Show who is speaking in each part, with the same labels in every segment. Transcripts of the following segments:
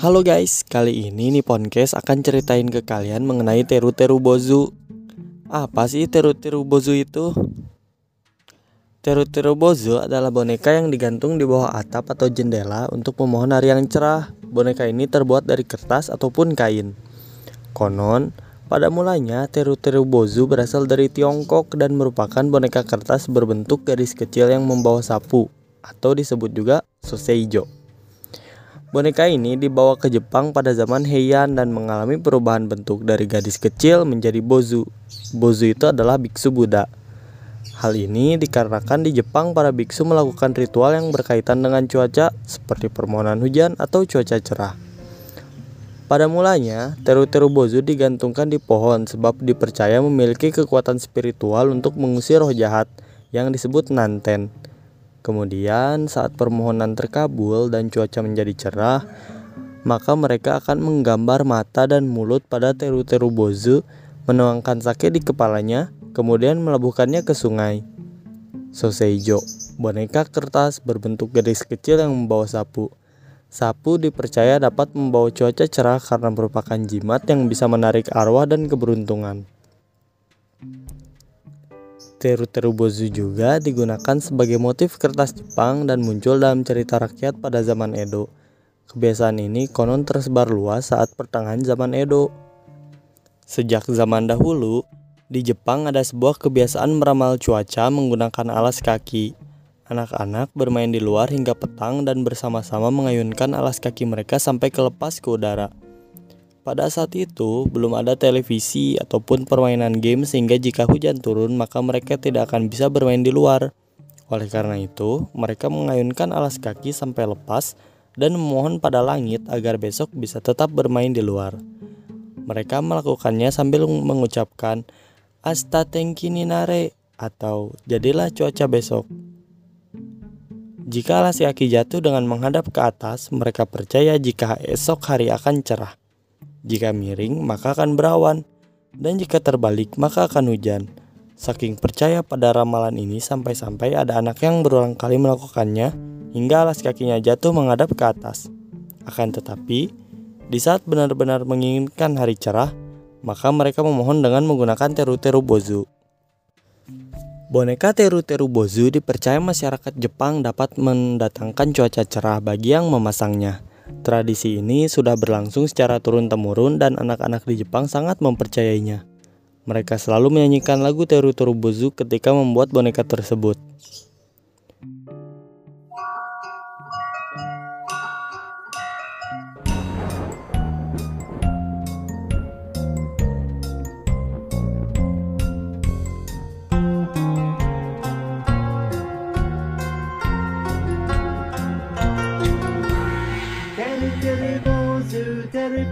Speaker 1: Halo guys, kali ini nih podcast akan ceritain ke kalian mengenai Teru-Teru Bozu. Apa sih Teru-Teru Bozu itu? Teru-Teru Bozu adalah boneka yang digantung di bawah atap atau jendela untuk memohon hari yang cerah. Boneka ini terbuat dari kertas ataupun kain. Konon, pada mulanya Teru-Teru Bozu berasal dari Tiongkok dan merupakan boneka kertas berbentuk garis kecil yang membawa sapu atau disebut juga soseijo. Boneka ini dibawa ke Jepang pada zaman Heian dan mengalami perubahan bentuk dari gadis kecil menjadi bozu. Bozu itu adalah biksu Buddha. Hal ini dikarenakan di Jepang para biksu melakukan ritual yang berkaitan dengan cuaca seperti permohonan hujan atau cuaca cerah. Pada mulanya, teru-teru bozu digantungkan di pohon sebab dipercaya memiliki kekuatan spiritual untuk mengusir roh jahat yang disebut nanten. Kemudian saat permohonan terkabul dan cuaca menjadi cerah, maka mereka akan menggambar mata dan mulut pada teru-teru bozu, menuangkan sakit di kepalanya, kemudian melebuhkannya ke sungai. Soseijo, boneka kertas berbentuk gadis kecil yang membawa sapu. Sapu dipercaya dapat membawa cuaca cerah karena merupakan jimat yang bisa menarik arwah dan keberuntungan. Teru-teru bozu juga digunakan sebagai motif kertas Jepang dan muncul dalam cerita rakyat pada zaman Edo. Kebiasaan ini konon tersebar luas saat pertengahan zaman Edo. Sejak zaman dahulu, di Jepang ada sebuah kebiasaan meramal cuaca menggunakan alas kaki. Anak-anak bermain di luar hingga petang dan bersama-sama mengayunkan alas kaki mereka sampai kelepas ke udara. Pada saat itu, belum ada televisi ataupun permainan game sehingga jika hujan turun maka mereka tidak akan bisa bermain di luar. Oleh karena itu, mereka mengayunkan alas kaki sampai lepas dan memohon pada langit agar besok bisa tetap bermain di luar. Mereka melakukannya sambil mengucapkan Asta tenki ninare atau jadilah cuaca besok. Jika alas kaki jatuh dengan menghadap ke atas, mereka percaya jika esok hari akan cerah. Jika miring, maka akan berawan, dan jika terbalik, maka akan hujan. Saking percaya pada ramalan ini sampai-sampai ada anak yang berulang kali melakukannya hingga alas kakinya jatuh menghadap ke atas. Akan tetapi, di saat benar-benar menginginkan hari cerah, maka mereka memohon dengan menggunakan teru-teru bozu. Boneka teru-teru bozu dipercaya masyarakat Jepang dapat mendatangkan cuaca cerah bagi yang memasangnya. Tradisi ini sudah berlangsung secara turun-temurun dan anak-anak di Jepang sangat mempercayainya. Mereka selalu menyanyikan lagu Teru Teru Bozu ketika membuat boneka tersebut.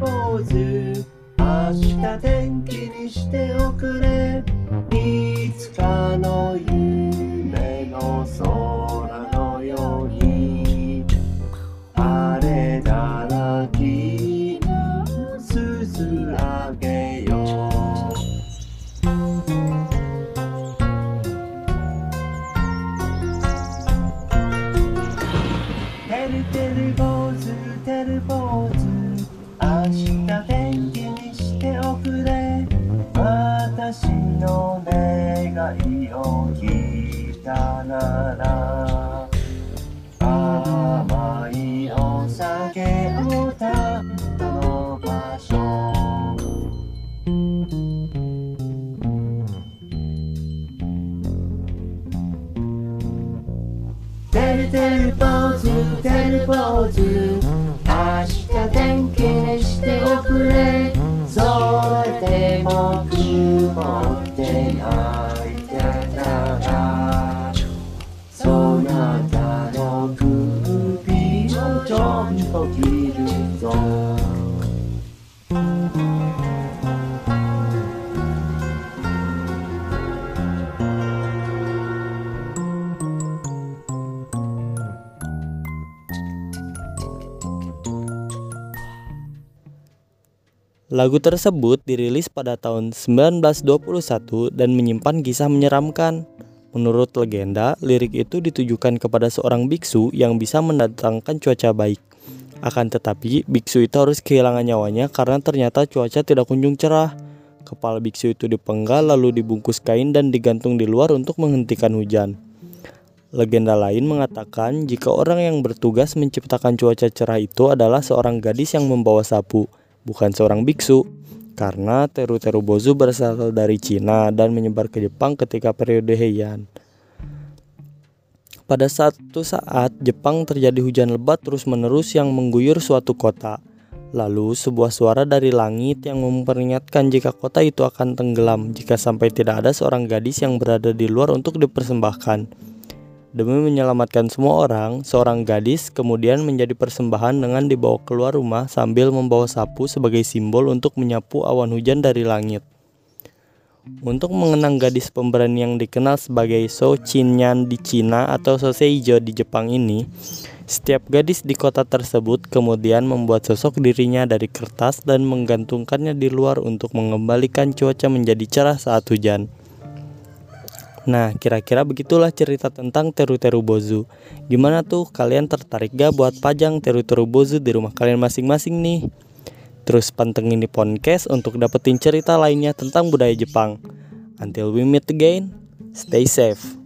Speaker 2: ポーズ明日天気にしてれる坊主。明日天気にしておくれ。それでも曇ってないてたら。そなたの首のちょんぼき
Speaker 1: Lagu tersebut dirilis pada tahun 1921 dan menyimpan kisah menyeramkan. Menurut legenda, lirik itu ditujukan kepada seorang biksu yang bisa mendatangkan cuaca baik. Akan tetapi, biksu itu harus kehilangan nyawanya karena ternyata cuaca tidak kunjung cerah. Kepala biksu itu dipenggal lalu dibungkus kain dan digantung di luar untuk menghentikan hujan. Legenda lain mengatakan jika orang yang bertugas menciptakan cuaca cerah itu adalah seorang gadis yang membawa sapu, bukan seorang biksu karena teru-teru bozu berasal dari Cina dan menyebar ke Jepang ketika periode Heian. Pada satu saat, Jepang terjadi hujan lebat terus-menerus yang mengguyur suatu kota. Lalu, sebuah suara dari langit yang memperingatkan jika kota itu akan tenggelam jika sampai tidak ada seorang gadis yang berada di luar untuk dipersembahkan. Demi menyelamatkan semua orang, seorang gadis kemudian menjadi persembahan dengan dibawa keluar rumah sambil membawa sapu sebagai simbol untuk menyapu awan hujan dari langit. Untuk mengenang gadis pemberani yang dikenal sebagai So Chinyan di Cina atau Soseijo di Jepang ini, setiap gadis di kota tersebut kemudian membuat sosok dirinya dari kertas dan menggantungkannya di luar untuk mengembalikan cuaca menjadi cerah saat hujan. Nah, kira-kira begitulah cerita tentang teru-teru bozu. Gimana tuh kalian tertarik gak buat pajang teru-teru bozu di rumah kalian masing-masing nih? Terus pantengin di podcast untuk dapetin cerita lainnya tentang budaya Jepang. Until we meet again, stay safe.